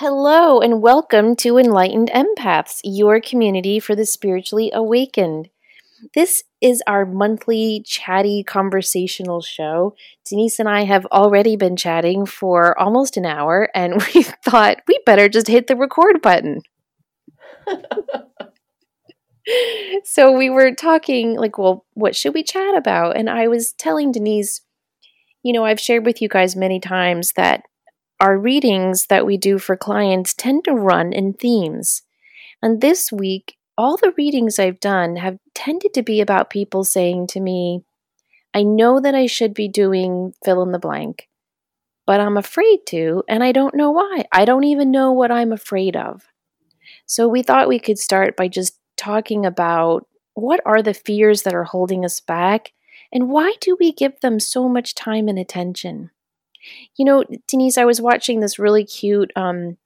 Hello, and welcome to Enlightened Empaths, your community for the spiritually awakened. This is our monthly chatty conversational show. Denise and I have already been chatting for almost an hour, and we thought we better just hit the record button. so we were talking, like, well, what should we chat about? And I was telling Denise, you know, I've shared with you guys many times that our readings that we do for clients tend to run in themes. And this week, all the readings I've done have tended to be about people saying to me, I know that I should be doing fill in the blank, but I'm afraid to, and I don't know why. I don't even know what I'm afraid of. So we thought we could start by just talking about what are the fears that are holding us back and why do we give them so much time and attention? You know, Denise, I was watching this really cute, um,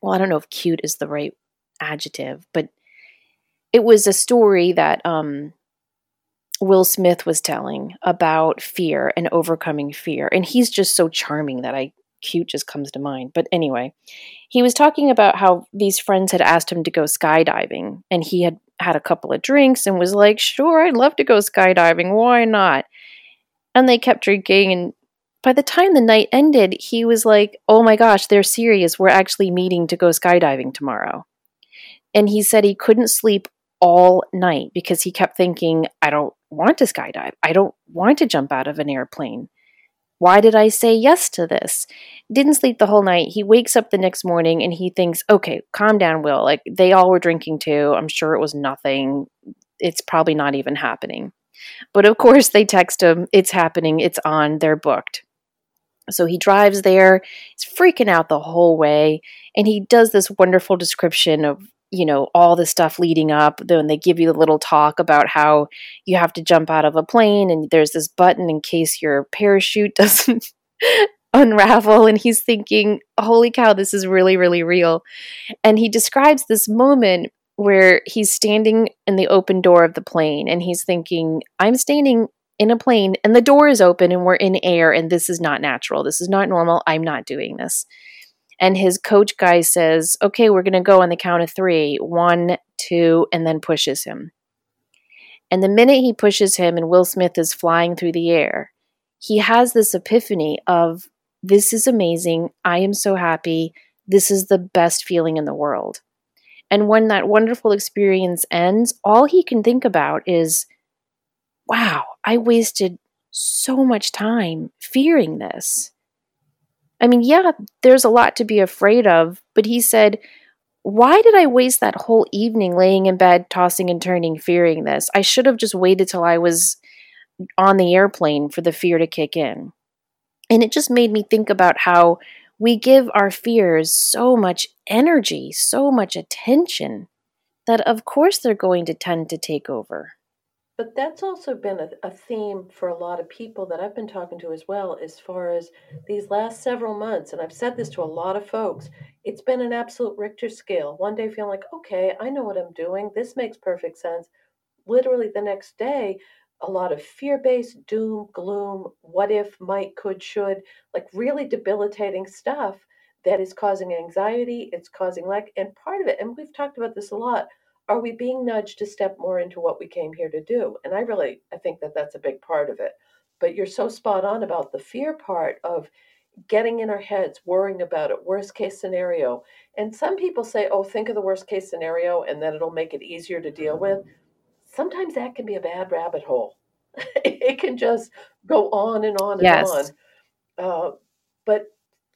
well, I don't know if cute is the right adjective, but it was a story that um, Will Smith was telling about fear and overcoming fear. And he's just so charming that I cute just comes to mind. But anyway, he was talking about how these friends had asked him to go skydiving and he had had a couple of drinks and was like, "Sure, I'd love to go skydiving. Why not?" And they kept drinking and by the time the night ended, he was like, Oh my gosh, they're serious. We're actually meeting to go skydiving tomorrow. And he said he couldn't sleep all night because he kept thinking, I don't want to skydive. I don't want to jump out of an airplane. Why did I say yes to this? Didn't sleep the whole night. He wakes up the next morning and he thinks, okay, calm down, Will. Like they all were drinking too. I'm sure it was nothing. It's probably not even happening. But of course, they text him, it's happening, it's on, they're booked. So he drives there, he's freaking out the whole way, and he does this wonderful description of, you know, all the stuff leading up. Then they give you the little talk about how you have to jump out of a plane and there's this button in case your parachute doesn't unravel. And he's thinking, holy cow, this is really, really real. And he describes this moment where he's standing in the open door of the plane and he's thinking, I'm standing in a plane and the door is open and we're in air and this is not natural. This is not normal. I'm not doing this. And his coach guy says, okay, we're going to go on the count of three one, two, and then pushes him. And the minute he pushes him and Will Smith is flying through the air, he has this epiphany of, this is amazing. I am so happy. This is the best feeling in the world. And when that wonderful experience ends, all he can think about is, wow, I wasted so much time fearing this. I mean, yeah, there's a lot to be afraid of, but he said, why did I waste that whole evening laying in bed, tossing and turning, fearing this? I should have just waited till I was on the airplane for the fear to kick in. And it just made me think about how we give our fears so much energy, so much attention, that of course they're going to tend to take over. But that's also been a, a, theme for a lot of people that I've been talking to as well, as far as these last several months. And I've said this to a lot of folks. It's been an absolute Richter scale. One day feeling like, okay, I know what I'm doing. This makes perfect sense. Literally the next day, a lot of fear based doom, gloom, what if, might, could, should, like really debilitating stuff that is causing anxiety. It's causing lack. And part of it, and we've talked about this a lot are we being nudged to step more into what we came here to do? And I really I think that that's a big part of it. But you're so spot on about the fear part of getting in our heads, worrying about it, worst case scenario. And some people say, "Oh, think of the worst case scenario and then it'll make it easier to deal with." Sometimes that can be a bad rabbit hole. it can just go on and on and yes. on. Uh, but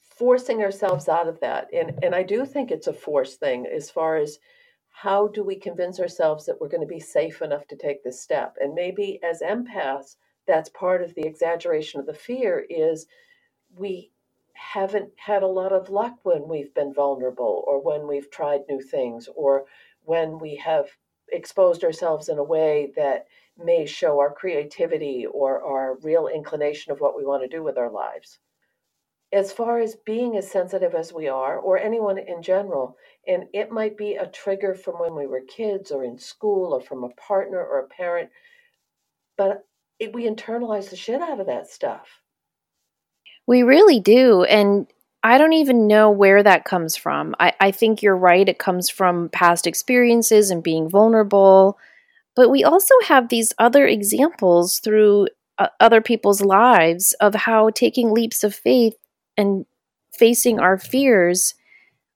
forcing ourselves out of that, and and I do think it's a force thing as far as how do we convince ourselves that we're going to be safe enough to take this step? And maybe as empaths, that's part of the exaggeration of the fear is we haven't had a lot of luck when we've been vulnerable or when we've tried new things or when we have exposed ourselves in a way that may show our creativity or our real inclination of what we want to do with our lives as far as being as sensitive as we are, or anyone in general, and it might be a trigger from when we were kids or in school or from a partner or a parent, but it, we internalize the shit out of that stuff. We really do. And I don't even know where that comes from. I, I think you're right. It comes from past experiences and being vulnerable. But we also have these other examples through uh, other people's lives of how taking leaps of faith and facing our fears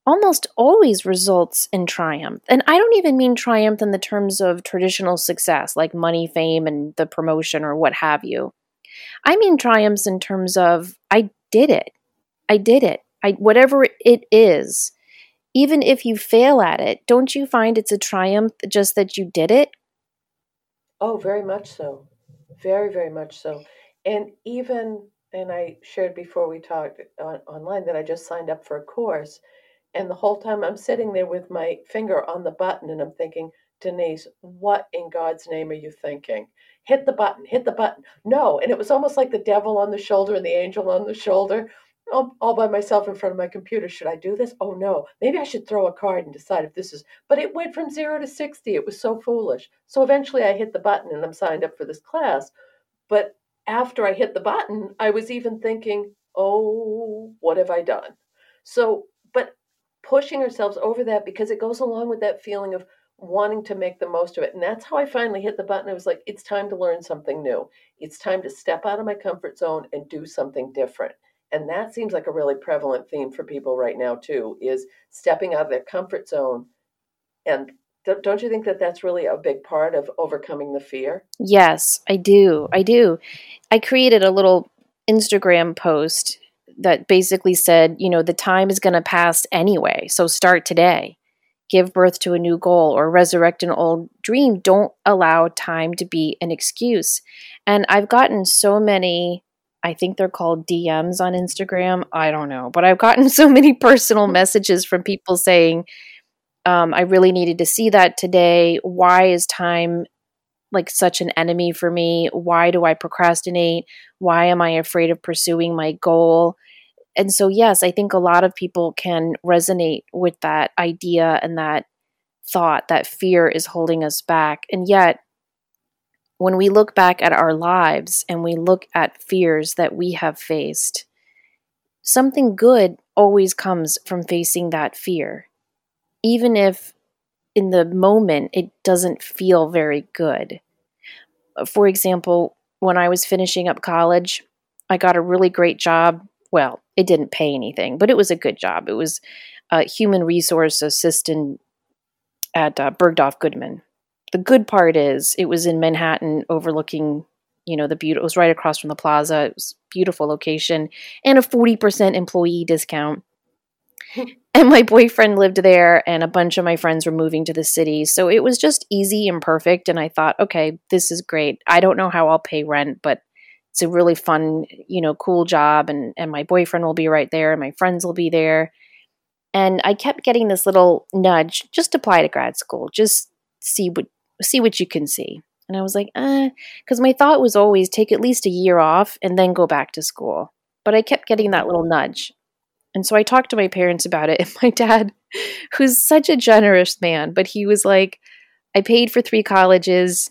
almost always results in triumph. And I don't even mean triumph in the terms of traditional success, like money, fame, and the promotion or what have you. I mean triumphs in terms of I did it. I did it. I whatever it is. Even if you fail at it, don't you find it's a triumph just that you did it? Oh, very much so. Very, very much so. And even, and I shared before we talked on, online that I just signed up for a course. And the whole time I'm sitting there with my finger on the button and I'm thinking, Denise, what in God's name are you thinking? Hit the button, hit the button. No. And it was almost like the devil on the shoulder and the angel on the shoulder all, all by myself in front of my computer. Should I do this? Oh no, maybe I should throw a card and decide if this is. But it went from zero to 60. It was so foolish. So eventually I hit the button and I'm signed up for this class. But after I hit the button, I was even thinking, oh, what have I done? So, pushing ourselves over that because it goes along with that feeling of wanting to make the most of it. And that's how I finally hit the button. It was like, it's time to learn something new. It's time to step out of my comfort zone and do something different and that seems like a really prevalent theme for people right now too is stepping out of their comfort zone and don't you think that that's really a big part of overcoming the fear yes i do i do i created a little instagram post that basically said you know the time is going to pass anyway so start today give birth to a new goal or resurrect an old dream don't allow time to be an excuse and i've gotten so many I think they're called DMs on Instagram. I don't know. But I've gotten so many personal messages from people saying, um, I really needed to see that today. Why is time like such an enemy for me? Why do I procrastinate? Why am I afraid of pursuing my goal? And so, yes, I think a lot of people can resonate with that idea and that thought that fear is holding us back. And yet, when we look back at our lives and we look at fears that we have faced, something good always comes from facing that fear, even if in the moment it doesn't feel very good. For example, when I was finishing up college, I got a really great job. Well, it didn't pay anything, but it was a good job. It was a human resource assistant at uh, Bergdorf Goodman the good part is it was in Manhattan overlooking, you know, the beautiful, it was right across from the plaza. It was beautiful location and a 40% employee discount. and my boyfriend lived there and a bunch of my friends were moving to the city. So it was just easy and perfect. And I thought, okay, this is great. I don't know how I'll pay rent, but it's a really fun, you know, cool job. And, and my boyfriend will be right there and my friends will be there. And I kept getting this little nudge just apply to grad school, just see what see what you can see. And I was like, eh, because my thought was always take at least a year off and then go back to school. But I kept getting that little nudge. And so I talked to my parents about it. And my dad, who's such a generous man, but he was like, I paid for three colleges.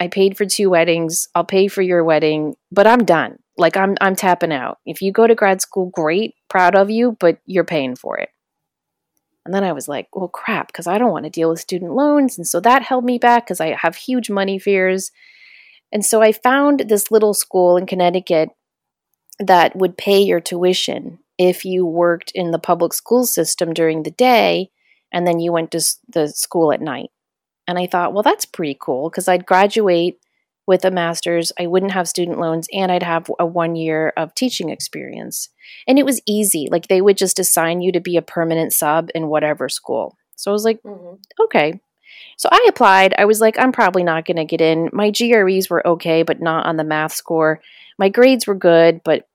I paid for two weddings. I'll pay for your wedding, but I'm done. Like I'm I'm tapping out. If you go to grad school, great, proud of you, but you're paying for it. And then I was like, well, crap, because I don't want to deal with student loans. And so that held me back because I have huge money fears. And so I found this little school in Connecticut that would pay your tuition if you worked in the public school system during the day and then you went to the school at night. And I thought, well, that's pretty cool because I'd graduate with a master's, I wouldn't have student loans, and I'd have a one year of teaching experience. And it was easy. Like they would just assign you to be a permanent sub in whatever school. So I was like, mm-hmm. okay. So I applied. I was like, I'm probably not going to get in. My GREs were okay, but not on the math score. My grades were good, but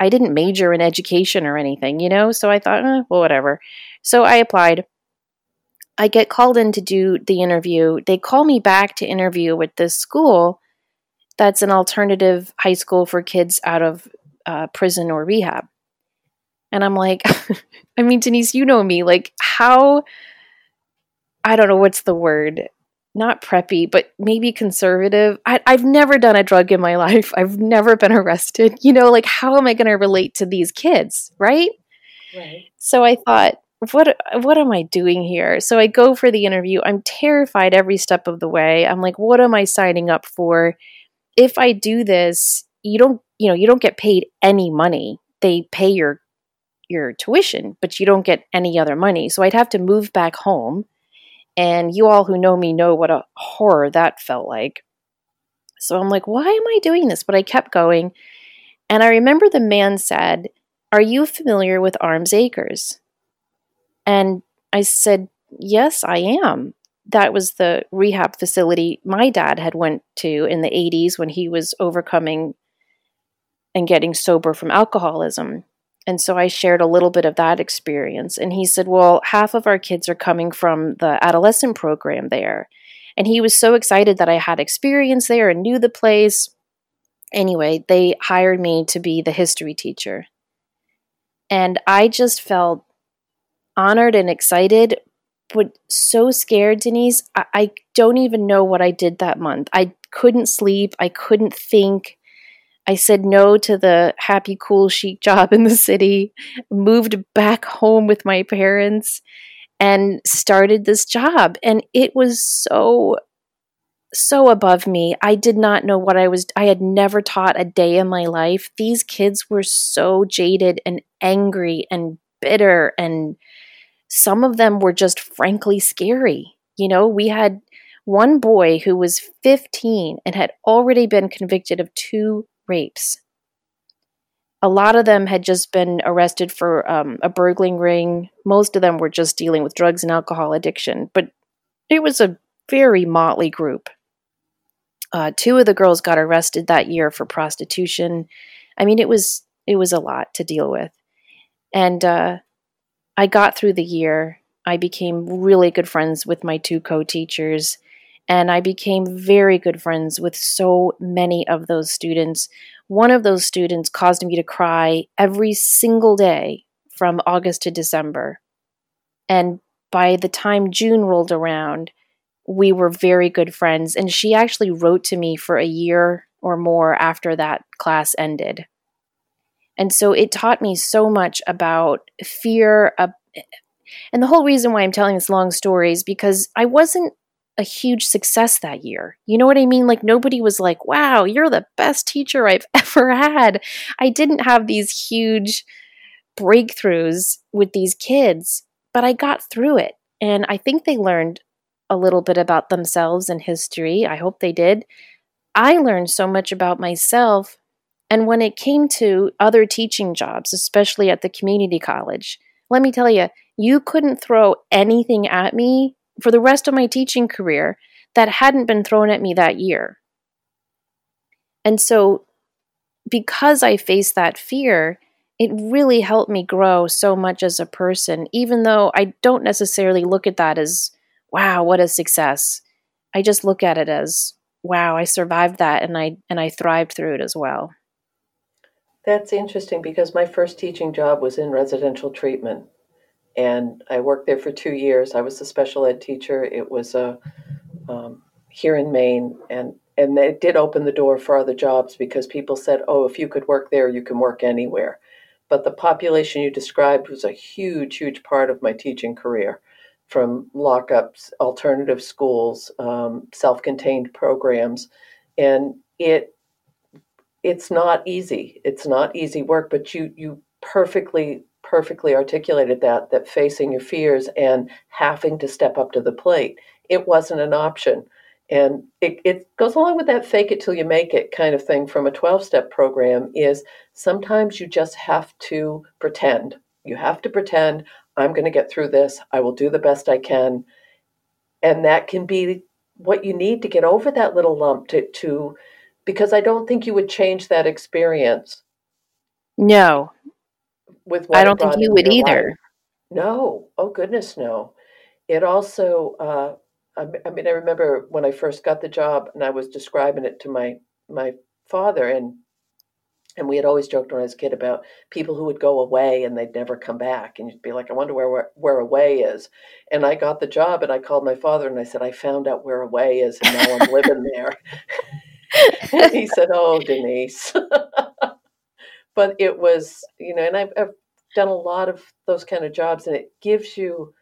I didn't major in education or anything, you know? So I thought, eh, well, whatever. So I applied. I get called in to do the interview. They call me back to interview with this school that's an alternative high school for kids out of uh, prison or rehab. And I'm like, I mean, Denise, you know me. Like, how, I don't know what's the word, not preppy, but maybe conservative. I, I've never done a drug in my life. I've never been arrested. You know, like, how am I going to relate to these kids? Right. Right. So I thought, what what am I doing here? So I go for the interview. I'm terrified every step of the way. I'm like, what am I signing up for? If I do this, you don't, you know, you don't get paid any money. They pay your your tuition, but you don't get any other money. So I'd have to move back home. And you all who know me know what a horror that felt like. So I'm like, why am I doing this? But I kept going. And I remember the man said, Are you familiar with Arms Acres? And I said, Yes, I am. That was the rehab facility my dad had went to in the 80s when he was overcoming and getting sober from alcoholism. And so I shared a little bit of that experience. And he said, Well, half of our kids are coming from the adolescent program there. And he was so excited that I had experience there and knew the place. Anyway, they hired me to be the history teacher. And I just felt honored and excited, but so scared, Denise. I, I don't even know what I did that month. I couldn't sleep. I couldn't think. I said no to the happy, cool, chic job in the city, moved back home with my parents, and started this job. And it was so, so above me. I did not know what I was, I had never taught a day in my life. These kids were so jaded and angry and bitter. And some of them were just frankly scary. You know, we had one boy who was 15 and had already been convicted of two rapes a lot of them had just been arrested for um, a burgling ring. Most of them were just dealing with drugs and alcohol addiction, but it was a very motley group. Uh, two of the girls got arrested that year for prostitution. I mean, it was it was a lot to deal with, and uh, I got through the year. I became really good friends with my two co-teachers, and I became very good friends with so many of those students one of those students caused me to cry every single day from August to December. And by the time June rolled around, we were very good friends. And she actually wrote to me for a year or more after that class ended. And so it taught me so much about fear. and the whole reason why I'm telling this long story is because I wasn't a huge success that year. You know what I mean? Like nobody was like, wow, you're the best teacher I've ever had. I didn't have these huge breakthroughs with these kids, but I got through it. And I think they learned a little bit about themselves and history. I hope they did. I learned so much about myself. And when it came to other teaching jobs, especially at the community college, let me tell you, you couldn't throw anything at me for the rest of my teaching career that hadn't been thrown at me that year. And so, because I faced that fear, it really helped me grow so much as a person, even though I don't necessarily look at that as, wow, what a success. I just look at it as, wow, I survived that and I and I thrived through it as well. That's interesting because my first teaching job was in residential treatment and I worked there for two years. I was a special ed teacher. It was a uh, um, here in Maine, and and it did open the door for other jobs because people said, "Oh, if you could work there, you can work anywhere." But the population you described was a huge, huge part of my teaching career, from lockups, alternative schools, um, self-contained programs, and it it's not easy. It's not easy work, but you you perfectly perfectly articulated that that facing your fears and having to step up to the plate. It wasn't an option. And it, it goes along with that fake it till you make it kind of thing from a 12 step program is sometimes you just have to pretend. You have to pretend i'm going to get through this. I will do the best i can. And that can be what you need to get over that little lump to, to because i don't think you would change that experience. No with what I don't think you would either. Life. No, oh goodness, no. It also, uh, I, I mean, I remember when I first got the job, and I was describing it to my my father, and and we had always joked when I was a kid about people who would go away and they'd never come back, and you'd be like, I wonder where where, where away is. And I got the job, and I called my father, and I said, I found out where away is, and now I'm living there. and he said, Oh, Denise. but it was, you know, and I've, I've done a lot of those kind of jobs, and it gives you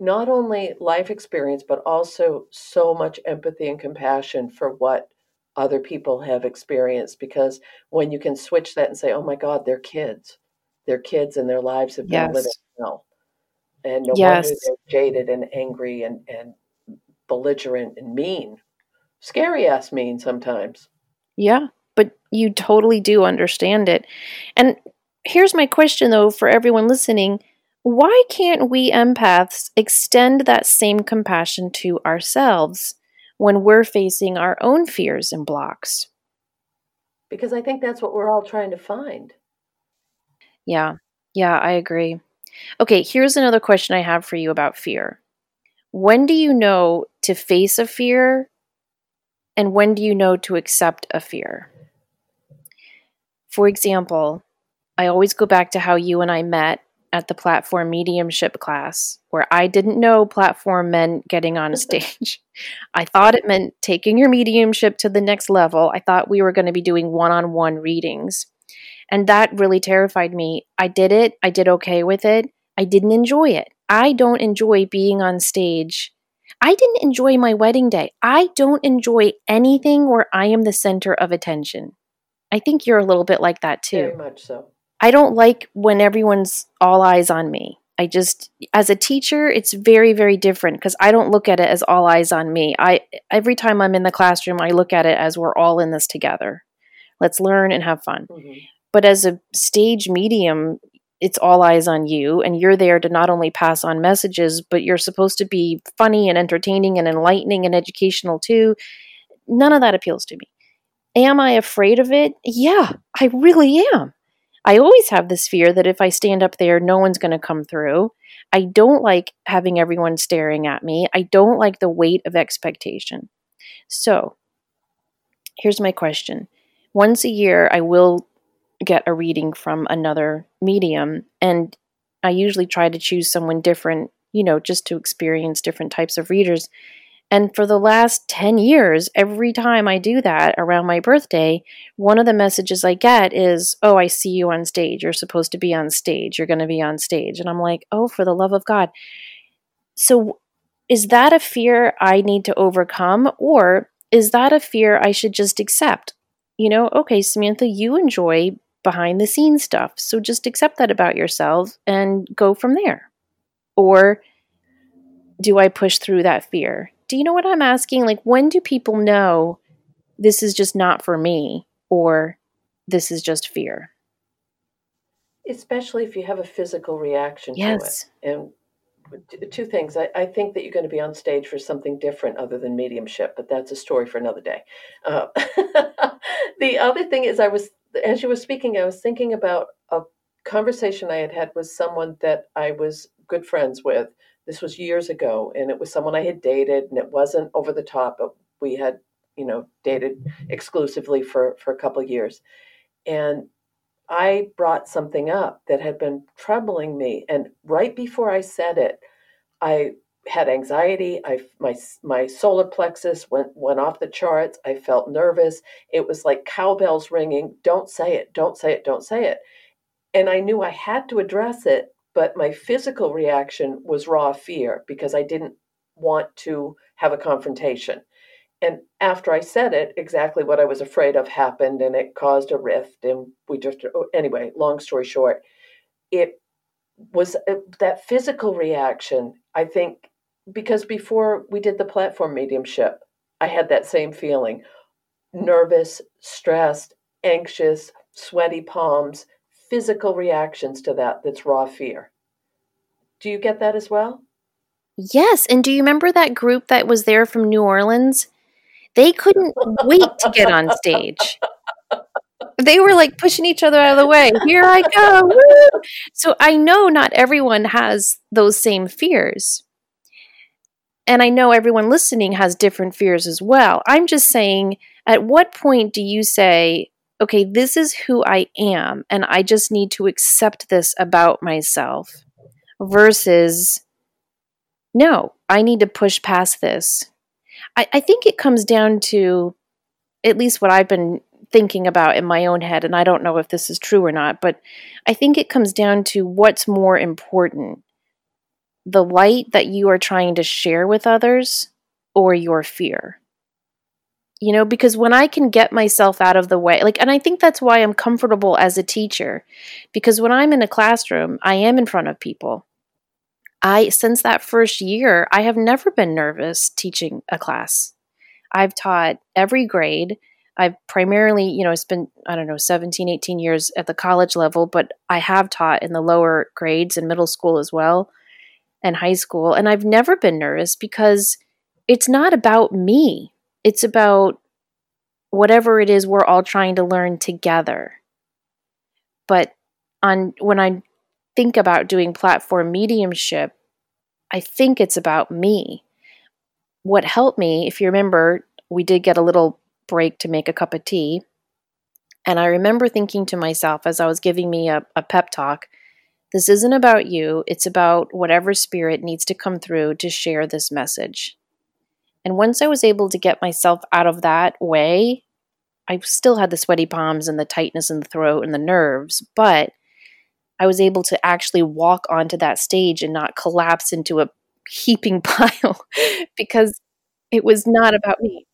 not only life experience, but also so much empathy and compassion for what other people have experienced. Because when you can switch that and say, oh my God, they're kids, they're kids and their lives have been yes. living hell. And no yes. wonder they're jaded and angry and, and belligerent and mean. Scary ass mean sometimes. Yeah, but you totally do understand it. And here's my question though for everyone listening why can't we empaths extend that same compassion to ourselves when we're facing our own fears and blocks? Because I think that's what we're all trying to find. Yeah, yeah, I agree. Okay, here's another question I have for you about fear. When do you know to face a fear and when do you know to accept a fear? For example, I always go back to how you and I met at the platform mediumship class, where I didn't know platform meant getting on a stage. I thought it meant taking your mediumship to the next level. I thought we were going to be doing one on one readings. And that really terrified me. I did it, I did okay with it. I didn't enjoy it. I don't enjoy being on stage. I didn't enjoy my wedding day. I don't enjoy anything where I am the center of attention. I think you're a little bit like that too. Very much so. I don't like when everyone's all eyes on me. I just as a teacher, it's very very different because I don't look at it as all eyes on me. I every time I'm in the classroom, I look at it as we're all in this together. Let's learn and have fun. Mm-hmm. But as a stage medium, it's all eyes on you and you're there to not only pass on messages, but you're supposed to be funny and entertaining and enlightening and educational too. None of that appeals to me. Am I afraid of it? Yeah, I really am. I always have this fear that if I stand up there, no one's going to come through. I don't like having everyone staring at me. I don't like the weight of expectation. So, here's my question. Once a year, I will get a reading from another medium, and I usually try to choose someone different, you know, just to experience different types of readers. And for the last 10 years, every time I do that around my birthday, one of the messages I get is, Oh, I see you on stage. You're supposed to be on stage. You're going to be on stage. And I'm like, Oh, for the love of God. So is that a fear I need to overcome? Or is that a fear I should just accept? You know, okay, Samantha, you enjoy behind the scenes stuff. So just accept that about yourself and go from there. Or do I push through that fear? Do you know what I'm asking? Like, when do people know this is just not for me or this is just fear? Especially if you have a physical reaction yes. to it. And two things. I, I, think that you're going to be on stage for something different other than mediumship, but that's a story for another day. Uh, the other thing is, I was, as you were speaking, I was thinking about a conversation I had had with someone that I was good friends with this was years ago, and it was someone I had dated, and it wasn't over the top, but we had, you know, dated exclusively for for a couple years, and I brought something up that had been troubling me, and right before I said it, I had anxiety. I my my solar plexus went went off the charts. I felt nervous. It was like cowbells ringing. Don't say it. Don't say it. Don't say it. And I knew I had to address it but my physical reaction was raw fear because I didn't want to have a confrontation. And after I said it, exactly what I was afraid of happened and it caused a rift. And we just, oh, anyway, long story short, it was uh, that physical reaction. I think because before we did the platform mediumship, I had that same feeling nervous, stressed, anxious, sweaty palms, physical reactions to that that's raw fear. Do you get that as well? Yes. And do you remember that group that was there from New Orleans? They couldn't wait to get on stage. They were like pushing each other out of the way. Here I go. Woo! So I know not everyone has those same fears. And I know everyone listening has different fears as well. I'm just saying, at what point do you say, okay, this is who I am, and I just need to accept this about myself, versus, no, I need to push past this. I, I think it comes down to, at least what I've been thinking about in my own head, and I don't know if this is true or not, but I think it comes down to what's more important the light that you are trying to share with others or your fear. You know, because when I can get myself out of the way, like, and I think that's why I'm comfortable as a teacher, because when I'm in a classroom, I am in front of people. I, since that first year, I have never been nervous teaching a class. I've taught every grade. I've primarily, you know, spent, I don't know, 17, 18 years at the college level, but I have taught in the lower grades and middle school as well and high school. And I've never been nervous because it's not about me, it's about whatever it is we're all trying to learn together. But on when I think about doing platform mediumship, I think it's about me. What helped me, if you remember, we did get a little break to make a cup of tea. And I remember thinking to myself as I was giving me a, a pep talk, this isn't about you, it's about whatever spirit needs to come through to share this message. And once I was able to get myself out of that way, I still had the sweaty palms and the tightness in the throat and the nerves, but I was able to actually walk onto that stage and not collapse into a heaping pile because it was not about me.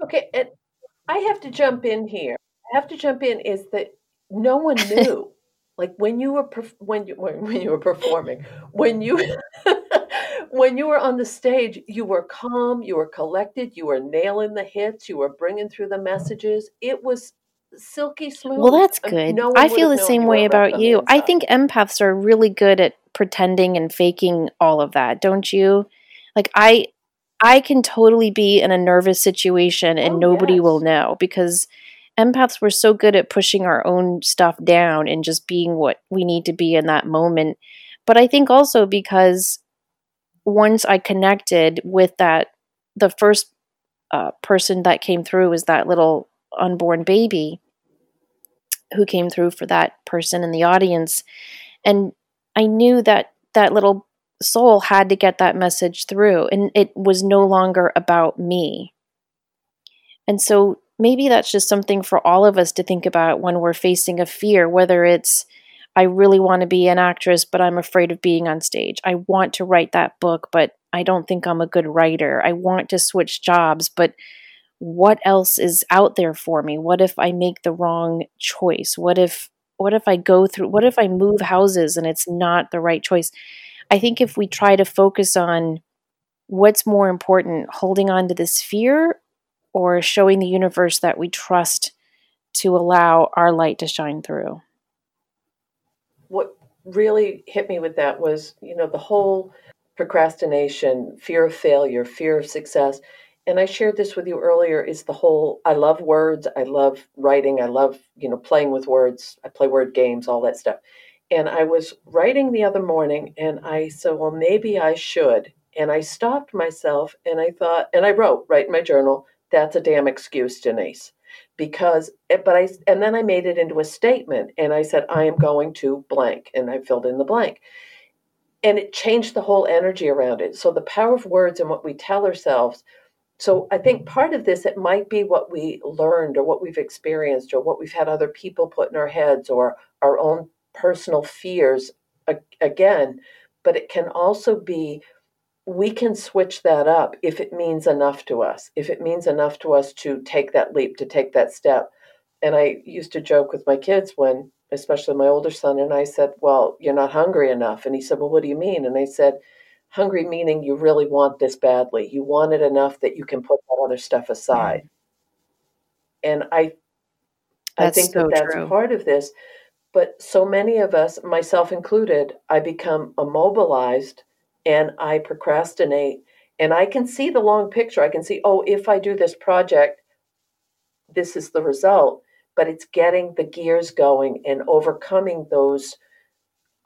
Okay, and I have to jump in here. I have to jump in is that no one knew. like when you were perf- when you when, when you were performing, when you when you were on the stage, you were mm-hmm. calm, you were collected, you were nailing the hits, you were bringing through the messages. It was silky smooth. Well, that's good. No I feel the same way about you. I think empaths are really good at pretending and faking all of that, don't you? Like I I can totally be in a nervous situation and oh, nobody yes. will know because empaths were so good at pushing our own stuff down and just being what we need to be in that moment. But I think also because once I connected with that, the first uh, person that came through was that little unborn baby who came through for that person in the audience. And I knew that that little soul had to get that message through, and it was no longer about me. And so maybe that's just something for all of us to think about when we're facing a fear, whether it's I really want to be an actress, but I'm afraid of being on stage. I want to write that book, but I don't think I'm a good writer. I want to switch jobs, but what else is out there for me? What if I make the wrong choice? What if what if I go through what if I move houses and it's not the right choice? I think if we try to focus on what's more important, holding on to this fear or showing the universe that we trust to allow our light to shine through really hit me with that was, you know, the whole procrastination, fear of failure, fear of success. And I shared this with you earlier is the whole I love words, I love writing, I love, you know, playing with words. I play word games, all that stuff. And I was writing the other morning and I said, well, maybe I should. And I stopped myself and I thought, and I wrote right in my journal, that's a damn excuse, Denise because eh, but I and then I made it into a statement and I said I am going to blank and I filled in the blank. And it changed the whole energy around it. So the power of words and what we tell ourselves. So I think part of this it might be what we learned or what we've experienced or what we've had other people put in our heads or our own personal fears again, but it can also be we can switch that up if it means enough to us, if it means enough to us to take that leap, to take that step. And I used to joke with my kids when, especially my older son, and I said, Well, you're not hungry enough. And he said, Well, what do you mean? And I said, Hungry meaning you really want this badly. You want it enough that you can put that other stuff aside. Mm. And I that's I think so that that's true. part of this. But so many of us, myself included, I become immobilized and I procrastinate and I can see the long picture. I can see, oh, if I do this project, this is the result. But it's getting the gears going and overcoming those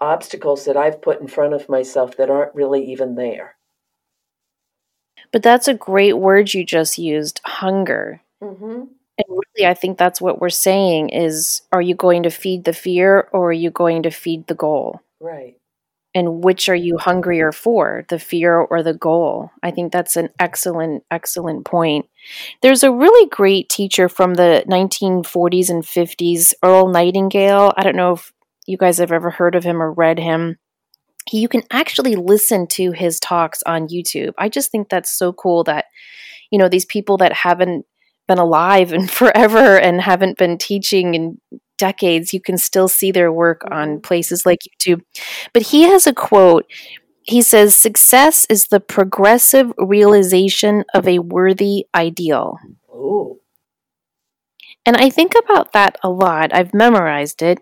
obstacles that I've put in front of myself that aren't really even there. But that's a great word you just used hunger. Mm-hmm. And really, I think that's what we're saying is are you going to feed the fear or are you going to feed the goal? Right. And which are you hungrier for the fear or the goal? I think that's an excellent excellent point. There's a really great teacher from the 1940s and 50s earl nightingale. I don't know if you guys have ever heard of him or read him. You can actually listen to his talks on youtube. I just think that's so cool that you know these people that haven't been alive and forever and haven't been teaching in decades, you can still see their work on mm-hmm. places like YouTube. But he has a quote. He says, Success is the progressive realization of a worthy ideal. Ooh. And I think about that a lot. I've memorized it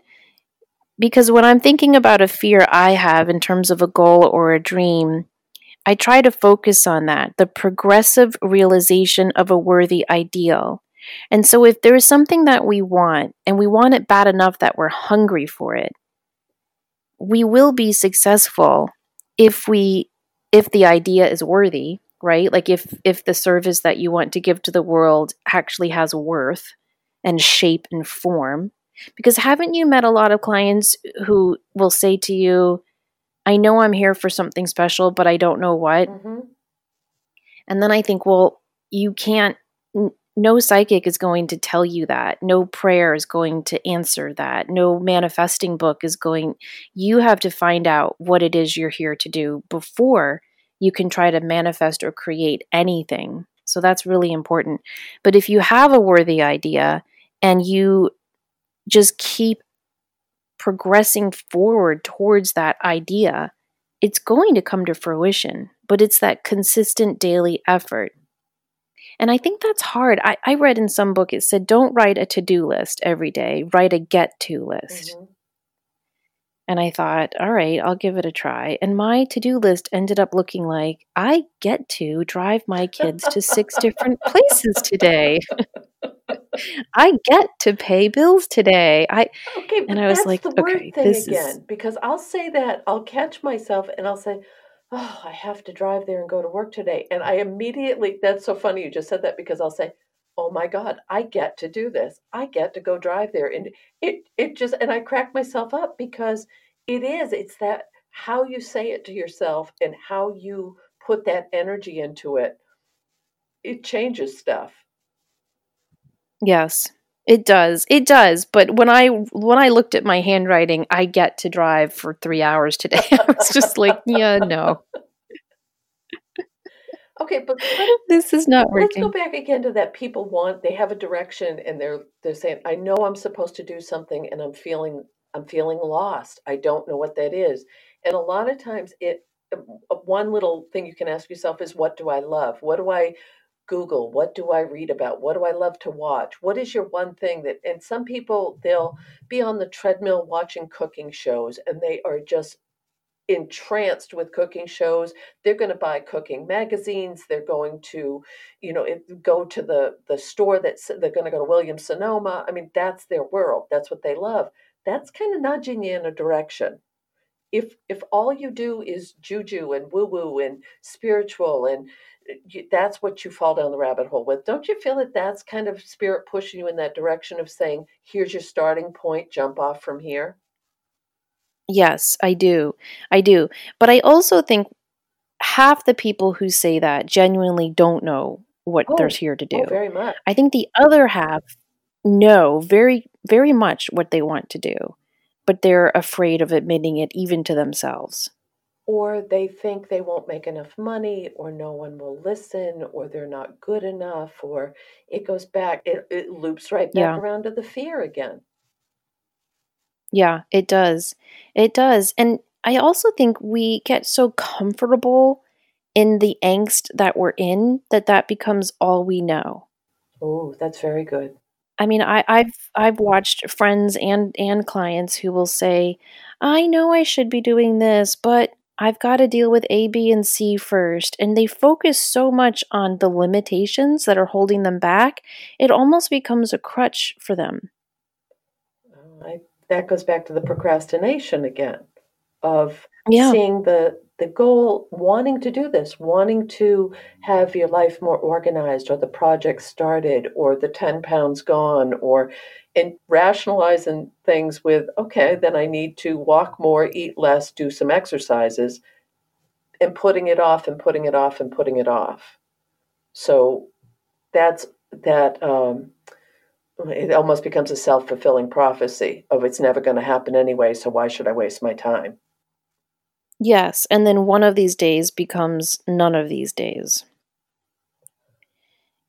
because when I'm thinking about a fear I have in terms of a goal or a dream, I try to focus on that the progressive realization of a worthy ideal. And so, if there is something that we want and we want it bad enough that we're hungry for it, we will be successful if we if the idea is worthy right? Like if if the service that you want to give to the world actually has worth and shape and form. Because haven't you met a lot of clients who will say to you i know i'm here for something special but i don't know what. Mm-hmm. and then i think well you can't no psychic is going to tell you that. No prayer is going to answer that. No manifesting book is going. You have to find out what it is you're here to do before you can try to manifest or create anything. So that's really important. But if you have a worthy idea and you just keep progressing forward towards that idea, it's going to come to fruition. But it's that consistent daily effort. And I think that's hard. I, I read in some book it said, don't write a to do list every day, write a get to list. Mm-hmm. And I thought, all right, I'll give it a try. And my to do list ended up looking like I get to drive my kids to six different places today. I get to pay bills today. I okay, and I was like, okay, this again, is because I'll say that I'll catch myself and I'll say, oh, I have to drive there and go to work today. And I immediately, that's so funny you just said that because I'll say, oh my God, I get to do this. I get to go drive there. And it, it just, and I crack myself up because it is, it's that how you say it to yourself and how you put that energy into it, it changes stuff. Yes. It does. It does. But when I when I looked at my handwriting, I get to drive for 3 hours today. I was just like, yeah, no. Okay, but this is not working. Let's go back again to that people want they have a direction and they're they're saying I know I'm supposed to do something and I'm feeling I'm feeling lost. I don't know what that is. And a lot of times it uh, one little thing you can ask yourself is what do I love? What do I Google, what do I read about? What do I love to watch? What is your one thing that, and some people, they'll be on the treadmill watching cooking shows and they are just entranced with cooking shows. They're going to buy cooking magazines. They're going to you know go to the the store that's they're going to go to williams sonoma. I mean that's their world. That's what they love. That's kind of nudging you in a direction. If if all you do is juju and woo woo and spiritual and that's what you fall down the rabbit hole with. Don't you feel that that's kind of spirit pushing you in that direction of saying, here's your starting point, jump off from here? Yes, I do. I do. But I also think half the people who say that genuinely don't know what oh, they're here to oh, do. Oh, very much. I think the other half know very, very much what they want to do, but they're afraid of admitting it even to themselves or they think they won't make enough money or no one will listen or they're not good enough or it goes back it, it loops right back yeah. around to the fear again. Yeah it does. It does and i also think we get so comfortable in the angst that we're in that that becomes all we know. Oh that's very good. I mean, I, I've I've watched friends and and clients who will say, "I know I should be doing this, but I've got to deal with A, B, and C first. And they focus so much on the limitations that are holding them back, it almost becomes a crutch for them. I, that goes back to the procrastination again of yeah. seeing the the goal wanting to do this wanting to have your life more organized or the project started or the 10 pounds gone or and rationalizing things with okay then i need to walk more eat less do some exercises and putting it off and putting it off and putting it off. So that's that um, it almost becomes a self-fulfilling prophecy of it's never going to happen anyway so why should i waste my time Yes, and then one of these days becomes none of these days.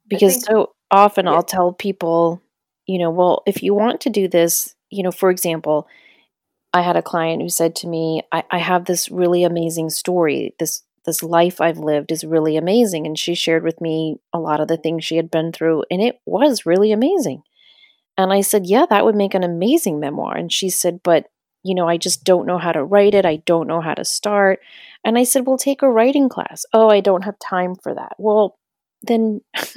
Because so often yeah. I'll tell people, you know, well, if you want to do this, you know, for example, I had a client who said to me, I, I have this really amazing story. This this life I've lived is really amazing. And she shared with me a lot of the things she had been through, and it was really amazing. And I said, Yeah, that would make an amazing memoir. And she said, But you know, I just don't know how to write it. I don't know how to start. And I said, Well, take a writing class. Oh, I don't have time for that. Well, then.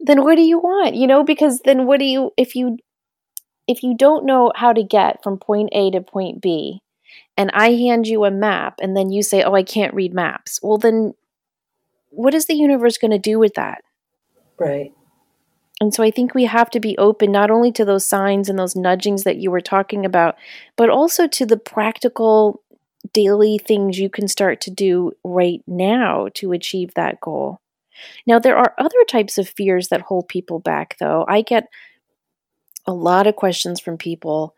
then what do you want you know because then what do you if you if you don't know how to get from point A to point B and I hand you a map and then you say, "Oh, I can't read maps." Well, then what is the universe going to do with that? Right. And so I think we have to be open not only to those signs and those nudgings that you were talking about, but also to the practical daily things you can start to do right now to achieve that goal. Now, there are other types of fears that hold people back, though. I get a lot of questions from people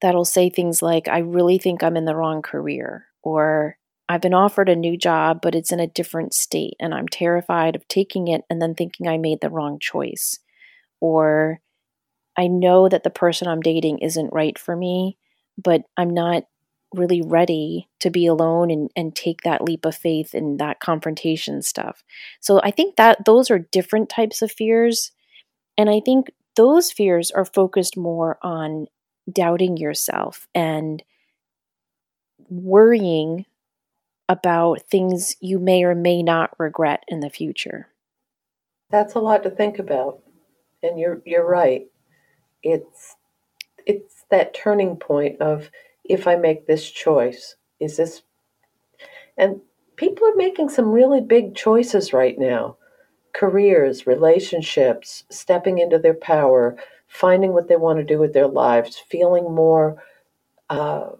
that'll say things like, I really think I'm in the wrong career, or I've been offered a new job, but it's in a different state, and I'm terrified of taking it and then thinking I made the wrong choice or I know that the person I'm dating isn't right for me, but I'm not really ready to be alone and, and take that leap of faith and that confrontation stuff. So I think that those are different types of fears. And I think those fears are focused more on doubting yourself and worrying about things you may or may not regret in the future. That's a lot to think about and you're you're right. It's it's that turning point of if I make this choice, is this and people are making some really big choices right now. Careers, relationships, stepping into their power, finding what they want to do with their lives, feeling more uh,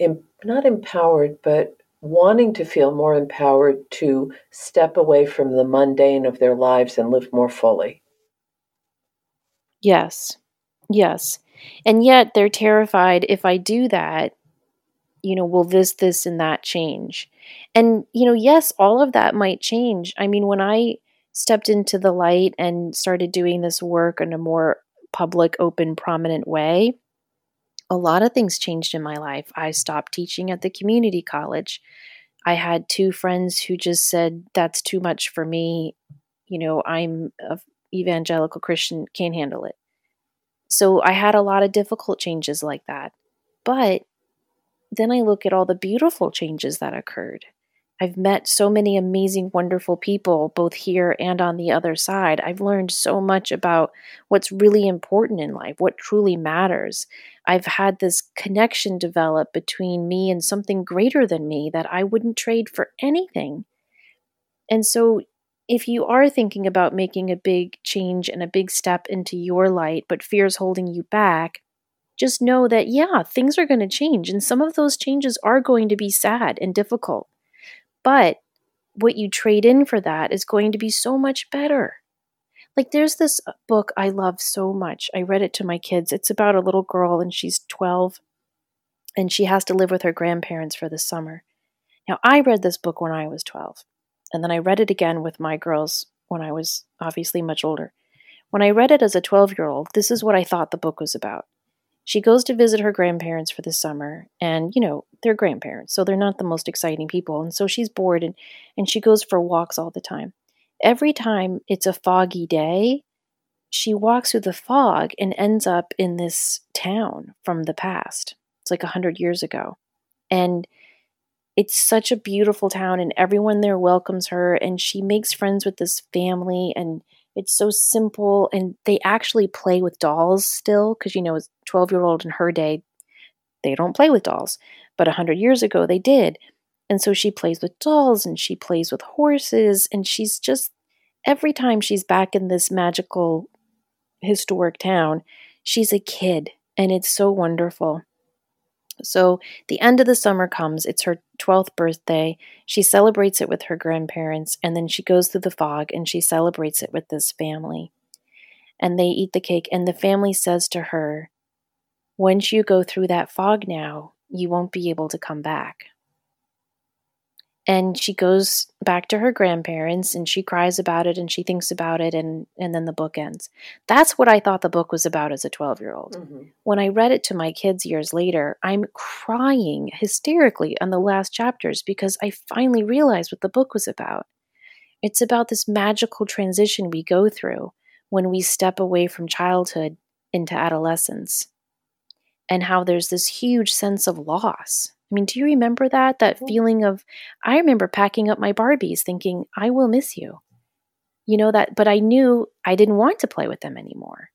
em- not empowered, but wanting to feel more empowered to step away from the mundane of their lives and live more fully. Yes. Yes. And yet they're terrified if I do that, you know, will this, this, and that change? And, you know, yes, all of that might change. I mean, when I stepped into the light and started doing this work in a more public, open, prominent way, a lot of things changed in my life. I stopped teaching at the community college. I had two friends who just said, That's too much for me. You know, I'm a evangelical Christian can't handle it. So I had a lot of difficult changes like that. But then I look at all the beautiful changes that occurred. I've met so many amazing, wonderful people, both here and on the other side. I've learned so much about what's really important in life, what truly matters. I've had this connection develop between me and something greater than me that I wouldn't trade for anything. And so if you are thinking about making a big change and a big step into your light, but fear is holding you back, just know that, yeah, things are going to change. And some of those changes are going to be sad and difficult. But what you trade in for that is going to be so much better. Like, there's this uh, book I love so much. I read it to my kids. It's about a little girl, and she's 12, and she has to live with her grandparents for the summer. Now, I read this book when I was 12. And then I read it again with my girls when I was obviously much older. When I read it as a 12 year old, this is what I thought the book was about. She goes to visit her grandparents for the summer, and you know, they're grandparents, so they're not the most exciting people. And so she's bored and, and she goes for walks all the time. Every time it's a foggy day, she walks through the fog and ends up in this town from the past. It's like a hundred years ago. And it's such a beautiful town and everyone there welcomes her and she makes friends with this family and it's so simple and they actually play with dolls still because you know as 12 year old in her day they don't play with dolls but 100 years ago they did And so she plays with dolls and she plays with horses, and she's just every time she's back in this magical historic town, she's a kid, and it's so wonderful. So the end of the summer comes. It's her 12th birthday. She celebrates it with her grandparents, and then she goes through the fog and she celebrates it with this family. And they eat the cake, and the family says to her, Once you go through that fog now, you won't be able to come back and she goes back to her grandparents and she cries about it and she thinks about it and and then the book ends. That's what i thought the book was about as a 12 year old mm-hmm. when i read it to my kids years later i'm crying hysterically on the last chapters because i finally realized what the book was about. It's about this magical transition we go through when we step away from childhood into adolescence and how there's this huge sense of loss I mean, do you remember that? That feeling of, I remember packing up my Barbies thinking, I will miss you. You know that, but I knew I didn't want to play with them anymore.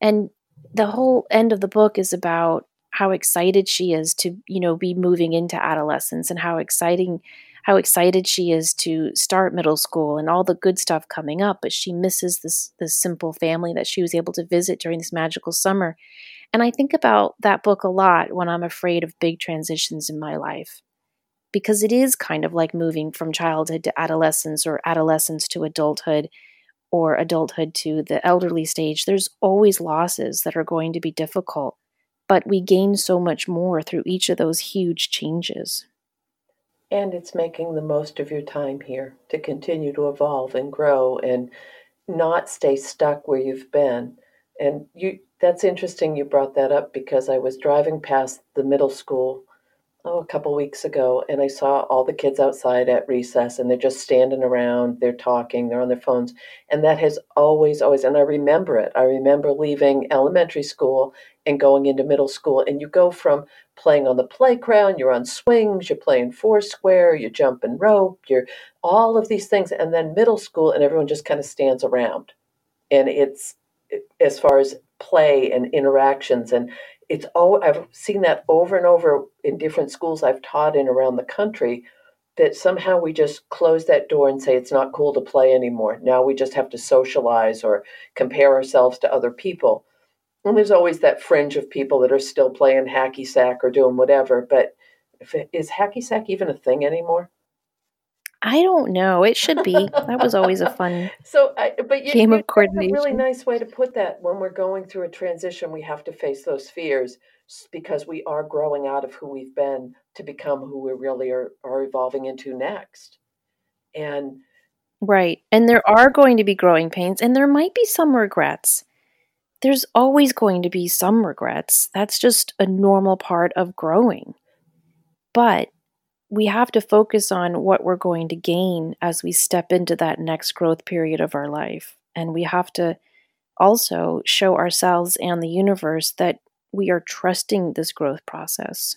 And the whole end of the book is about how excited she is to, you know, be moving into adolescence and how exciting how excited she is to start middle school and all the good stuff coming up, but she misses this this simple family that she was able to visit during this magical summer. And I think about that book a lot when I'm afraid of big transitions in my life. Because it is kind of like moving from childhood to adolescence or adolescence to adulthood or adulthood to the elderly stage. There's always losses that are going to be difficult, but we gain so much more through each of those huge changes. And it's making the most of your time here to continue to evolve and grow and not stay stuck where you've been. And you that's interesting you brought that up because I was driving past the middle school oh, a couple weeks ago and I saw all the kids outside at recess and they're just standing around, they're talking, they're on their phones. And that has always, always, and I remember it. I remember leaving elementary school and going into middle school. And you go from playing on the playground, you're on swings, you're playing foursquare, you're jumping rope, you're all of these things. And then middle school, and everyone just kind of stands around. And it's, as far as play and interactions and it's oh I've seen that over and over in different schools I've taught in around the country that somehow we just close that door and say it's not cool to play anymore. Now we just have to socialize or compare ourselves to other people. And there's always that fringe of people that are still playing hacky sack or doing whatever. But is hacky sack even a thing anymore? I don't know. It should be. That was always a fun so, I, but you, game of coordination. a really nice way to put that. When we're going through a transition, we have to face those fears because we are growing out of who we've been to become who we really are, are evolving into next. And right, and there are going to be growing pains, and there might be some regrets. There's always going to be some regrets. That's just a normal part of growing. But we have to focus on what we're going to gain as we step into that next growth period of our life. And we have to also show ourselves and the universe that we are trusting this growth process.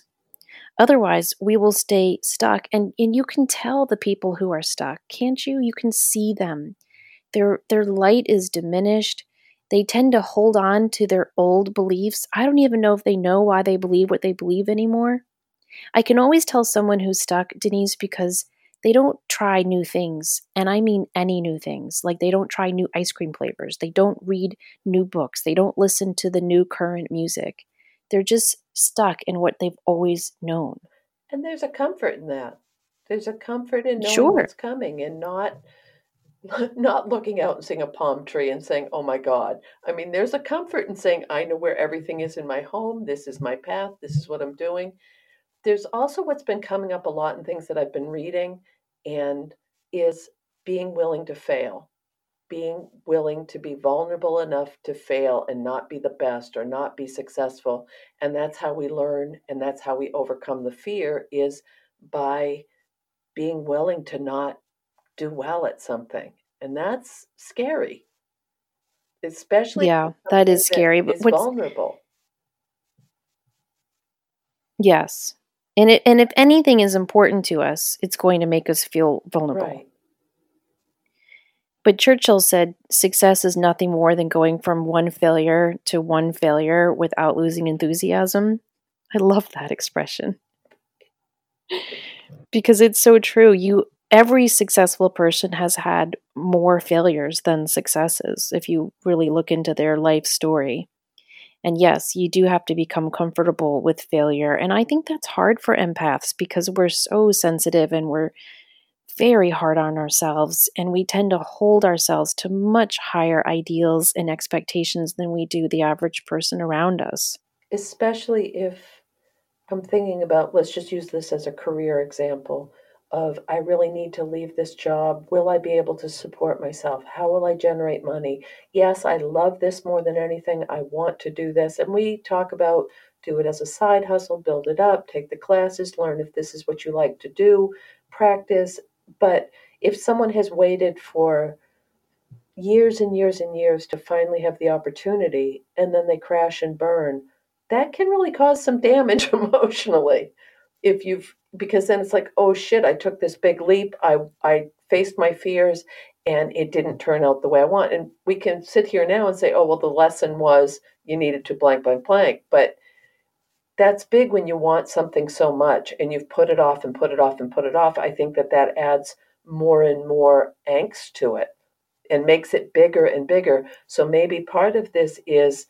Otherwise, we will stay stuck. And, and you can tell the people who are stuck, can't you? You can see them. Their, their light is diminished. They tend to hold on to their old beliefs. I don't even know if they know why they believe what they believe anymore. I can always tell someone who's stuck, Denise, because they don't try new things. And I mean any new things. Like they don't try new ice cream flavors. They don't read new books. They don't listen to the new current music. They're just stuck in what they've always known. And there's a comfort in that. There's a comfort in knowing sure. what's coming and not not looking out and seeing a palm tree and saying, "Oh my God." I mean, there's a comfort in saying, "I know where everything is in my home. This is my path. This is what I'm doing." There's also what's been coming up a lot in things that I've been reading and is being willing to fail, being willing to be vulnerable enough to fail and not be the best or not be successful. And that's how we learn and that's how we overcome the fear is by being willing to not do well at something. And that's scary. Especially Yeah, that is scary, but what's vulnerable. Yes. And it, and if anything is important to us, it's going to make us feel vulnerable. Right. But Churchill said success is nothing more than going from one failure to one failure without losing enthusiasm. I love that expression. because it's so true. You every successful person has had more failures than successes if you really look into their life story. And yes, you do have to become comfortable with failure. And I think that's hard for empaths because we're so sensitive and we're very hard on ourselves. And we tend to hold ourselves to much higher ideals and expectations than we do the average person around us. Especially if I'm thinking about, let's just use this as a career example of I really need to leave this job. Will I be able to support myself? How will I generate money? Yes, I love this more than anything. I want to do this. And we talk about do it as a side hustle, build it up, take the classes, learn if this is what you like to do, practice. But if someone has waited for years and years and years to finally have the opportunity and then they crash and burn, that can really cause some damage emotionally if you've because then it's like oh shit i took this big leap. I i faced my fears and it didn't turn out the way i want. And we can sit here now and say oh well the lesson was you needed to blank blank blank. But that's big when you want something so much and you've put it off and put it off and put it off. I think that that adds more and more angst to it and makes it bigger and bigger. So maybe part of this is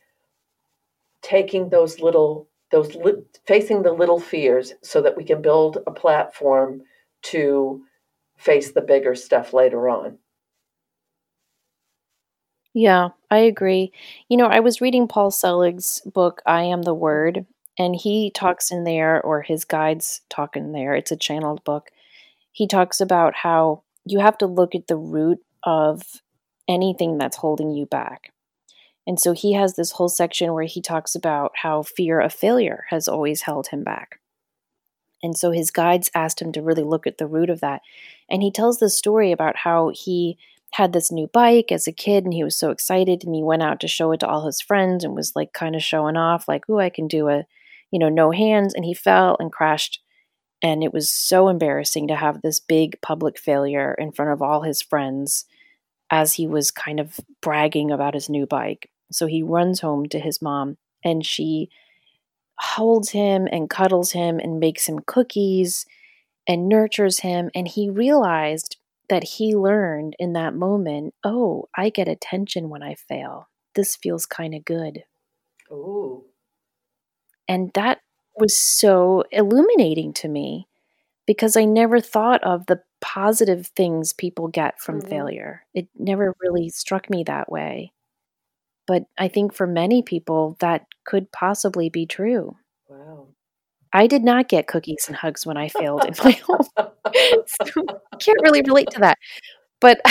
taking those little those li- facing the little fears so that we can build a platform to face the bigger stuff later on. Yeah, I agree. You know, I was reading Paul Selig's book, I Am the Word, and he talks in there, or his guides talk in there, it's a channeled book. He talks about how you have to look at the root of anything that's holding you back. And so he has this whole section where he talks about how fear of failure has always held him back. And so his guides asked him to really look at the root of that. And he tells this story about how he had this new bike as a kid and he was so excited and he went out to show it to all his friends and was like kind of showing off like, "Oh, I can do a, you know, no hands." And he fell and crashed and it was so embarrassing to have this big public failure in front of all his friends as he was kind of bragging about his new bike. So he runs home to his mom and she holds him and cuddles him and makes him cookies and nurtures him. And he realized that he learned in that moment oh, I get attention when I fail. This feels kind of good. Ooh. And that was so illuminating to me because I never thought of the positive things people get from mm-hmm. failure. It never really struck me that way. But I think for many people, that could possibly be true. Wow. I did not get cookies and hugs when I failed in my home. so I can't really relate to that. But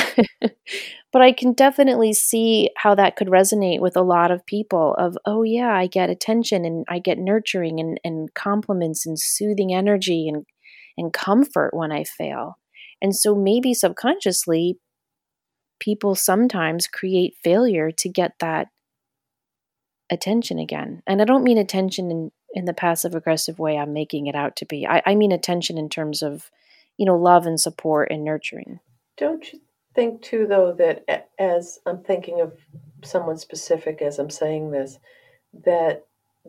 but I can definitely see how that could resonate with a lot of people of, oh yeah, I get attention and I get nurturing and, and compliments and soothing energy and and comfort when I fail. And so maybe subconsciously, people sometimes create failure to get that attention again. And I don't mean attention in, in the passive aggressive way I'm making it out to be. I, I mean attention in terms of, you know, love and support and nurturing. Don't you think, too, though, that as I'm thinking of someone specific as I'm saying this, that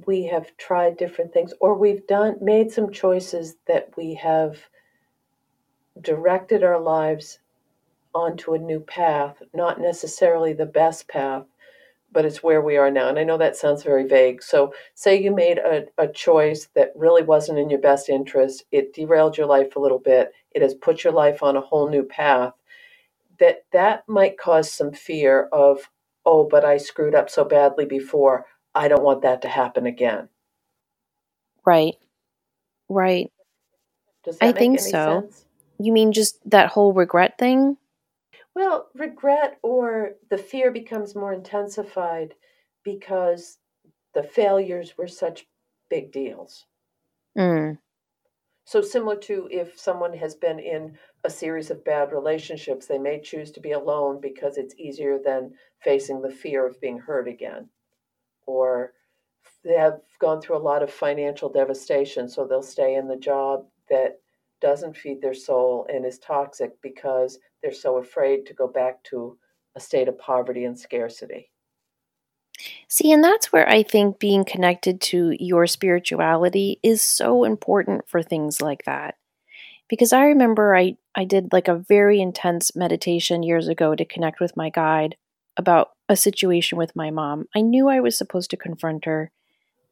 we have tried different things or we've done made some choices that we have directed our lives onto a new path, not necessarily the best path, but it's where we are now. And I know that sounds very vague. So, say you made a, a choice that really wasn't in your best interest, it derailed your life a little bit, it has put your life on a whole new path. That that might cause some fear of, oh, but I screwed up so badly before. I don't want that to happen again. Right. Right. I think so. Sense? You mean just that whole regret thing? Well, regret or the fear becomes more intensified because the failures were such big deals. Mm. So, similar to if someone has been in a series of bad relationships, they may choose to be alone because it's easier than facing the fear of being hurt again. Or they have gone through a lot of financial devastation, so they'll stay in the job that doesn't feed their soul and is toxic because they're so afraid to go back to a state of poverty and scarcity. See, and that's where I think being connected to your spirituality is so important for things like that. Because I remember I, I did like a very intense meditation years ago to connect with my guide about a situation with my mom. I knew I was supposed to confront her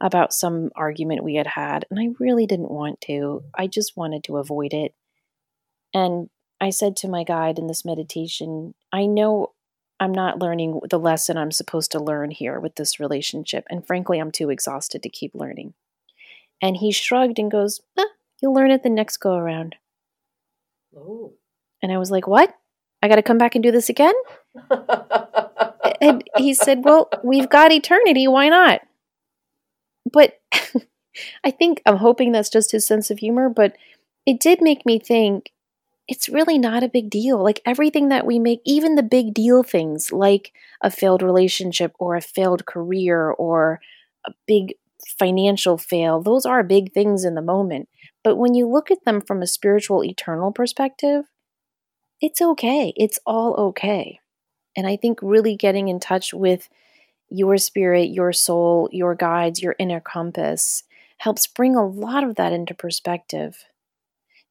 about some argument we had had, and I really didn't want to. I just wanted to avoid it. And I said to my guide in this meditation, I know I'm not learning the lesson I'm supposed to learn here with this relationship, and frankly, I'm too exhausted to keep learning. And he shrugged and goes, eh, You'll learn it the next go around. Oh. And I was like, What? I got to come back and do this again? and he said, Well, we've got eternity. Why not? But I think I'm hoping that's just his sense of humor, but it did make me think it's really not a big deal. Like everything that we make, even the big deal things like a failed relationship or a failed career or a big financial fail, those are big things in the moment. But when you look at them from a spiritual, eternal perspective, it's okay. It's all okay. And I think really getting in touch with your spirit, your soul, your guides, your inner compass helps bring a lot of that into perspective.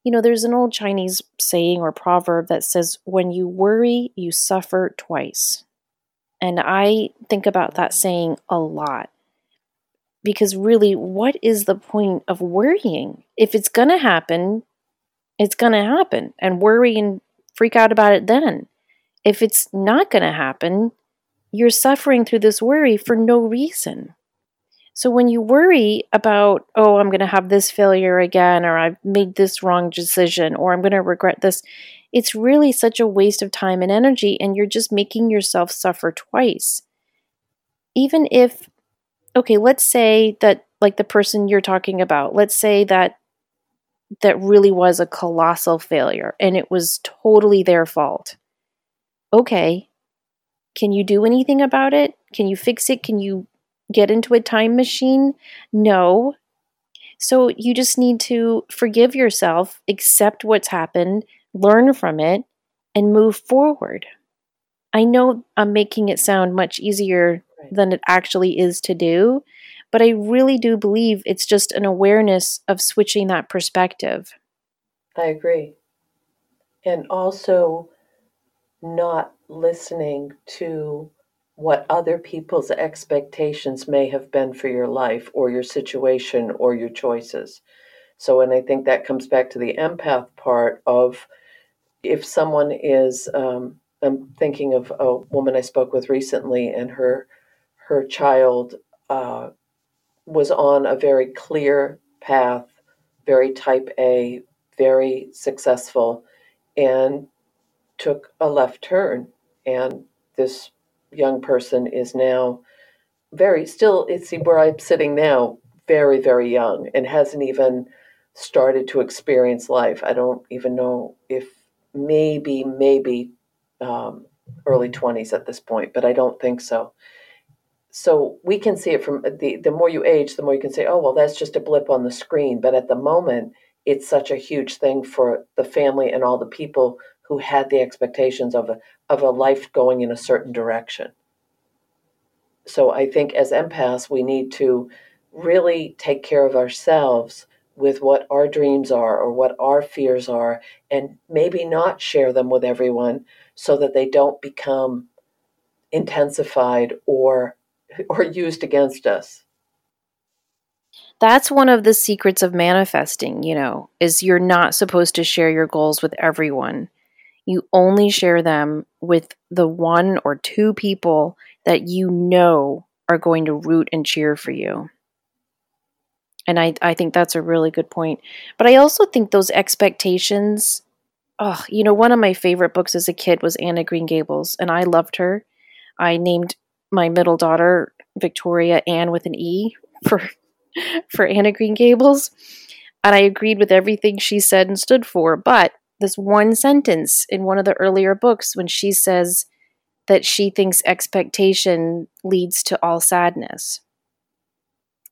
You know, there's an old Chinese saying or proverb that says, when you worry, you suffer twice. And I think about that mm-hmm. saying a lot. Because really, what is the point of worrying? If it's going to happen, it's going to happen. And worry and freak out about it then. If it's not going to happen, you're suffering through this worry for no reason. So when you worry about, oh, I'm going to have this failure again, or I've made this wrong decision, or I'm going to regret this, it's really such a waste of time and energy, and you're just making yourself suffer twice. Even if, okay, let's say that, like the person you're talking about, let's say that that really was a colossal failure and it was totally their fault. Okay, can you do anything about it? Can you fix it? Can you get into a time machine? No. So you just need to forgive yourself, accept what's happened, learn from it, and move forward. I know I'm making it sound much easier right. than it actually is to do, but I really do believe it's just an awareness of switching that perspective. I agree. And also not listening to what other people's expectations may have been for your life or your situation or your choices. So, and I think that comes back to the empath part of if someone is, um, I'm thinking of a woman I spoke with recently, and her her child uh, was on a very clear path, very type A, very successful, and took a left turn. And this young person is now very still it's where i'm sitting now very very young and hasn't even started to experience life i don't even know if maybe maybe um, early 20s at this point but i don't think so so we can see it from the the more you age the more you can say oh well that's just a blip on the screen but at the moment it's such a huge thing for the family and all the people who had the expectations of a of a life going in a certain direction. So I think as empaths, we need to really take care of ourselves with what our dreams are or what our fears are, and maybe not share them with everyone so that they don't become intensified or or used against us. That's one of the secrets of manifesting, you know, is you're not supposed to share your goals with everyone you only share them with the one or two people that you know are going to root and cheer for you. And I, I think that's a really good point. But I also think those expectations, oh, you know, one of my favorite books as a kid was Anne of Green Gables, and I loved her. I named my middle daughter Victoria Anne with an E for for Anne of Green Gables. And I agreed with everything she said and stood for. But this one sentence in one of the earlier books when she says that she thinks expectation leads to all sadness.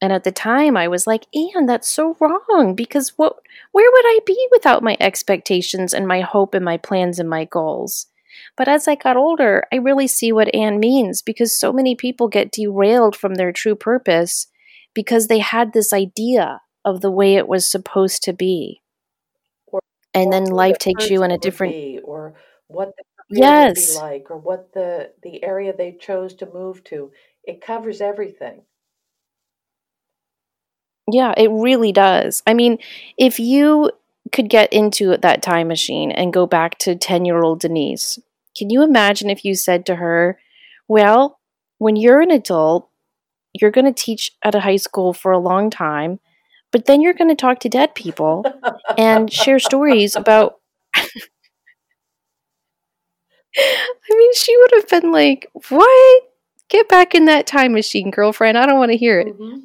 And at the time I was like, Anne, that's so wrong because what where would I be without my expectations and my hope and my plans and my goals? But as I got older, I really see what Anne means because so many people get derailed from their true purpose because they had this idea of the way it was supposed to be and then life the takes you in a different be, or what the yes like, or what the the area they chose to move to. It covers everything. yeah it really does i mean if you could get into that time machine and go back to 10 year old denise can you imagine if you said to her well when you're an adult you're going to teach at a high school for a long time but then you're going to talk to dead people and share stories about I mean, she would have been like, What? Get back in that time machine, girlfriend. I don't want to hear it. hmm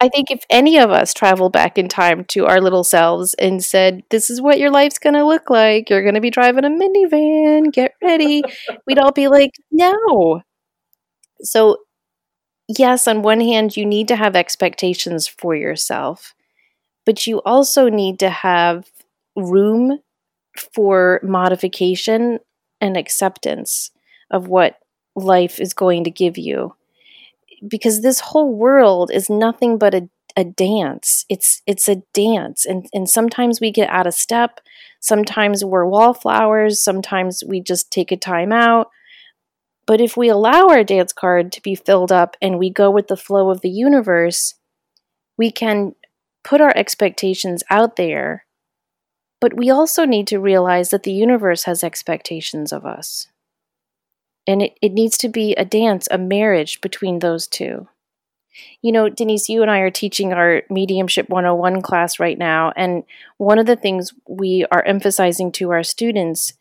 I think if any of us traveled back in time to our little selves and said, This is what your life's going to look like, you're going to be driving a minivan, get ready, we'd all be like, No. So, yes, on one hand, you need to have expectations for yourself, but you also need to have room for modification and acceptance of what life is going to give you. Because this whole world is nothing but a, a dance. It's it's a dance and and sometimes we get out of step. Sometimes we're wallflowers. Sometimes we just take a time out but if we allow our dance card to be filled up and we go with the flow of the universe we can put our expectations out there but we also need to realize that the universe has expectations of us. And it, it needs to be a dance, a marriage between those two. You know, Denise, you and I are teaching our Mediumship 101 class right now. And one of the things we are emphasizing to our students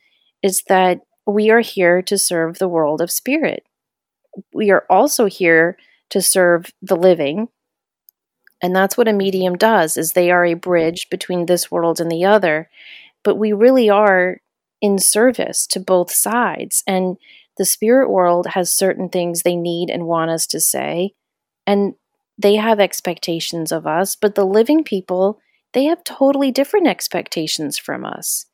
is that we are here to serve the world of spirit. We are also here to serve the living and that's what a medium does is they are a bridge between this world and the other. But we really are in service to both sides. And the spirit world has certain things they need and want us to say. And they have expectations of us, but the living people, they have totally different expectations from us.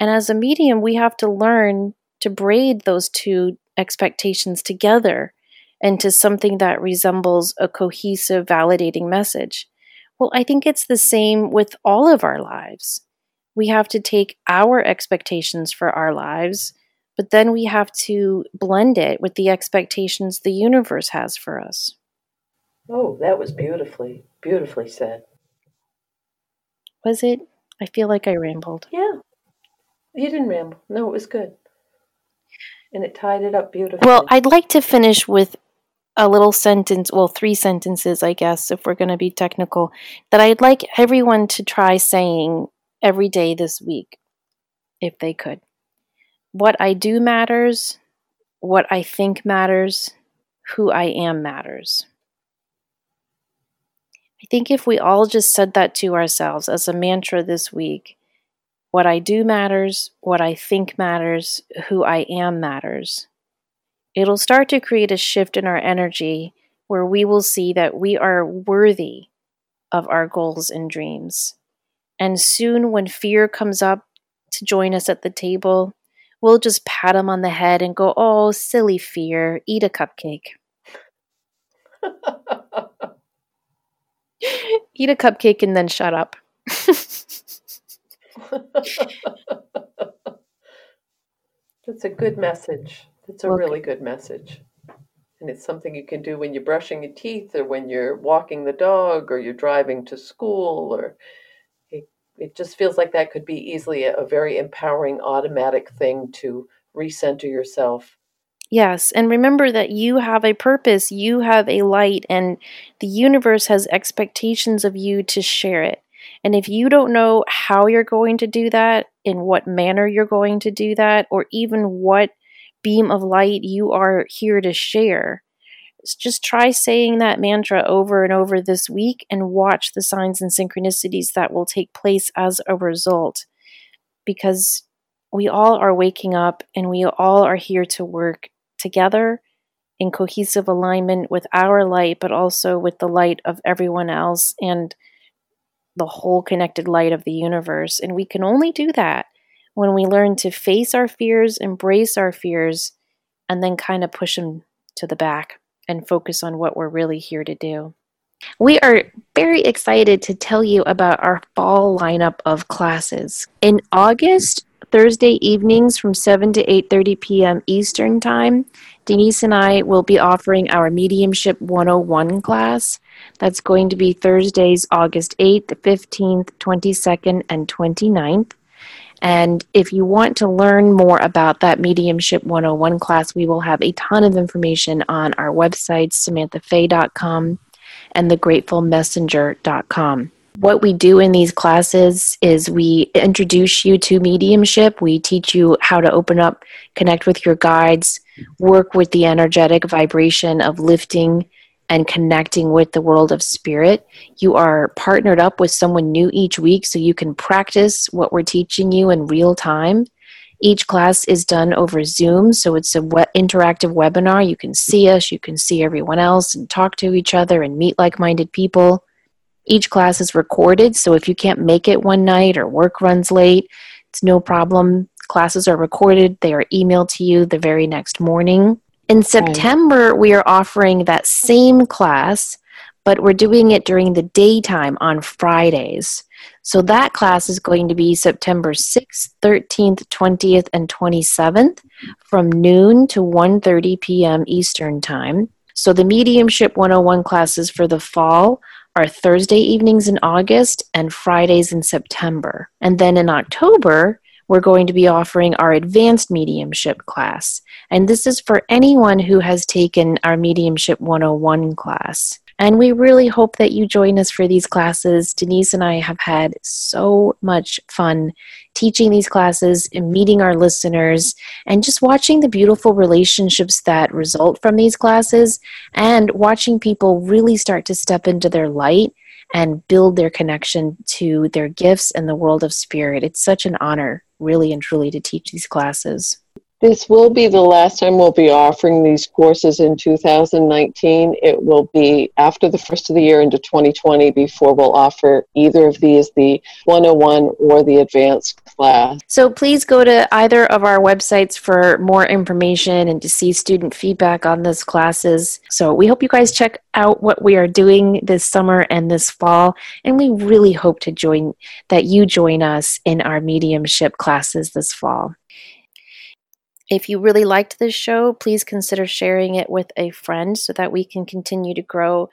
And as a medium, we have to learn to braid those two expectations together into something that resembles a cohesive, validating message. Well, I think it's the same with all of our lives. We have to take our expectations for our lives, but then we have to blend it with the expectations the universe has for us. Oh, that was beautifully, beautifully said. Was it? I feel like I rambled. Yeah, you didn't ramble. No, it was good. And it tied it up beautifully. Well, I'd like to finish with a little sentence, well, three sentences, I guess, if we're going to be technical, that I'd like everyone to try saying every day this week, if they could. What I do matters, what I think matters, who I am matters. I think if we all just said that to ourselves as a mantra this week, what I do matters, what I think matters, who I am matters It'll start to create a shift in our energy where we will see that we are worthy of our goals and dreams. And soon, when fear comes up to join us at the table, we'll just pat him on the head and go, Oh, silly fear, eat a cupcake. eat a cupcake and then shut up. That's a good message. It's a Well, really good message. And it's something you can do when you're brushing your teeth or when you're walking the dog or you're driving to school or it, it just feels like that could be easily a, a very empowering automatic thing to recenter yourself. Yes, and remember that you have a purpose, you have a light, and the universe has expectations of you to share it. And if you don't know how you're going to do that, in what manner you're going to do that, or even what beam of light you are here to share, just try saying that mantra over and over this week and watch the signs and synchronicities that will take place as a result. Because we all are waking up and we all are here to work together in cohesive alignment with our light, but also with the light of everyone else and the whole connected light of the universe. And we can only do that when we learn to face our fears, embrace our fears, and then kind of push them to the back and focus on what we're really here to do. We are very excited to tell you about our fall lineup of classes. In August, Thursday evenings from 7 to 8:30 p.m. Eastern Time, Denise and I will be offering our Mediumship 101 class. That's going to be Thursdays, August 8th, 15th, 22nd, and 29th. And if you want to learn more about that Mediumship 101 class, we will have a ton of information on our website, samanthafey.com and thegratefulmessenger.com. What we do in these classes is we introduce you to mediumship. We teach you how to open up, connect with your guides, work with the energetic vibration of lifting and connecting with the world of spirit. You are partnered up with someone new each week so you can practice what we're teaching you in real time. Each class is done over Zoom, so it's a we- interactive webinar. You can see us, you can see everyone else, and talk to each other and meet like minded people. Each class is recorded, so if you can't make it one night or work runs late, it's no problem. Classes are recorded, they are emailed to you the very next morning. In September, we are offering that same class, but we're doing it during the daytime on Fridays. So that class is going to be September 6th, 13th, 20th, and 27th from noon to 1:30 p.m. Eastern Time. So the Mediumship 101 classes for the fall are Thursday evenings in August and Fridays in September. And then in October, we're going to be offering our advanced mediumship class. And this is for anyone who has taken our Mediumship 101 class. And we really hope that you join us for these classes. Denise and I have had so much fun teaching these classes and meeting our listeners and just watching the beautiful relationships that result from these classes and watching people really start to step into their light and build their connection to their gifts and the world of spirit. It's such an honor, really and truly, to teach these classes. This will be the last time we'll be offering these courses in 2019. It will be after the first of the year into 2020 before we'll offer either of these, the 101 or the advanced class. So please go to either of our websites for more information and to see student feedback on those classes. So we hope you guys check out what we are doing this summer and this fall. And we really hope to join that you join us in our mediumship classes this fall. If you really liked this show, please consider sharing it with a friend so that we can continue to grow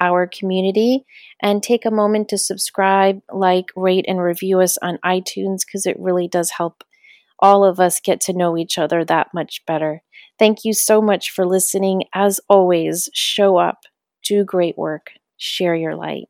our community. And take a moment to subscribe, like, rate, and review us on iTunes because it really does help all of us get to know each other that much better. Thank you so much for listening. As always, show up, do great work, share your light.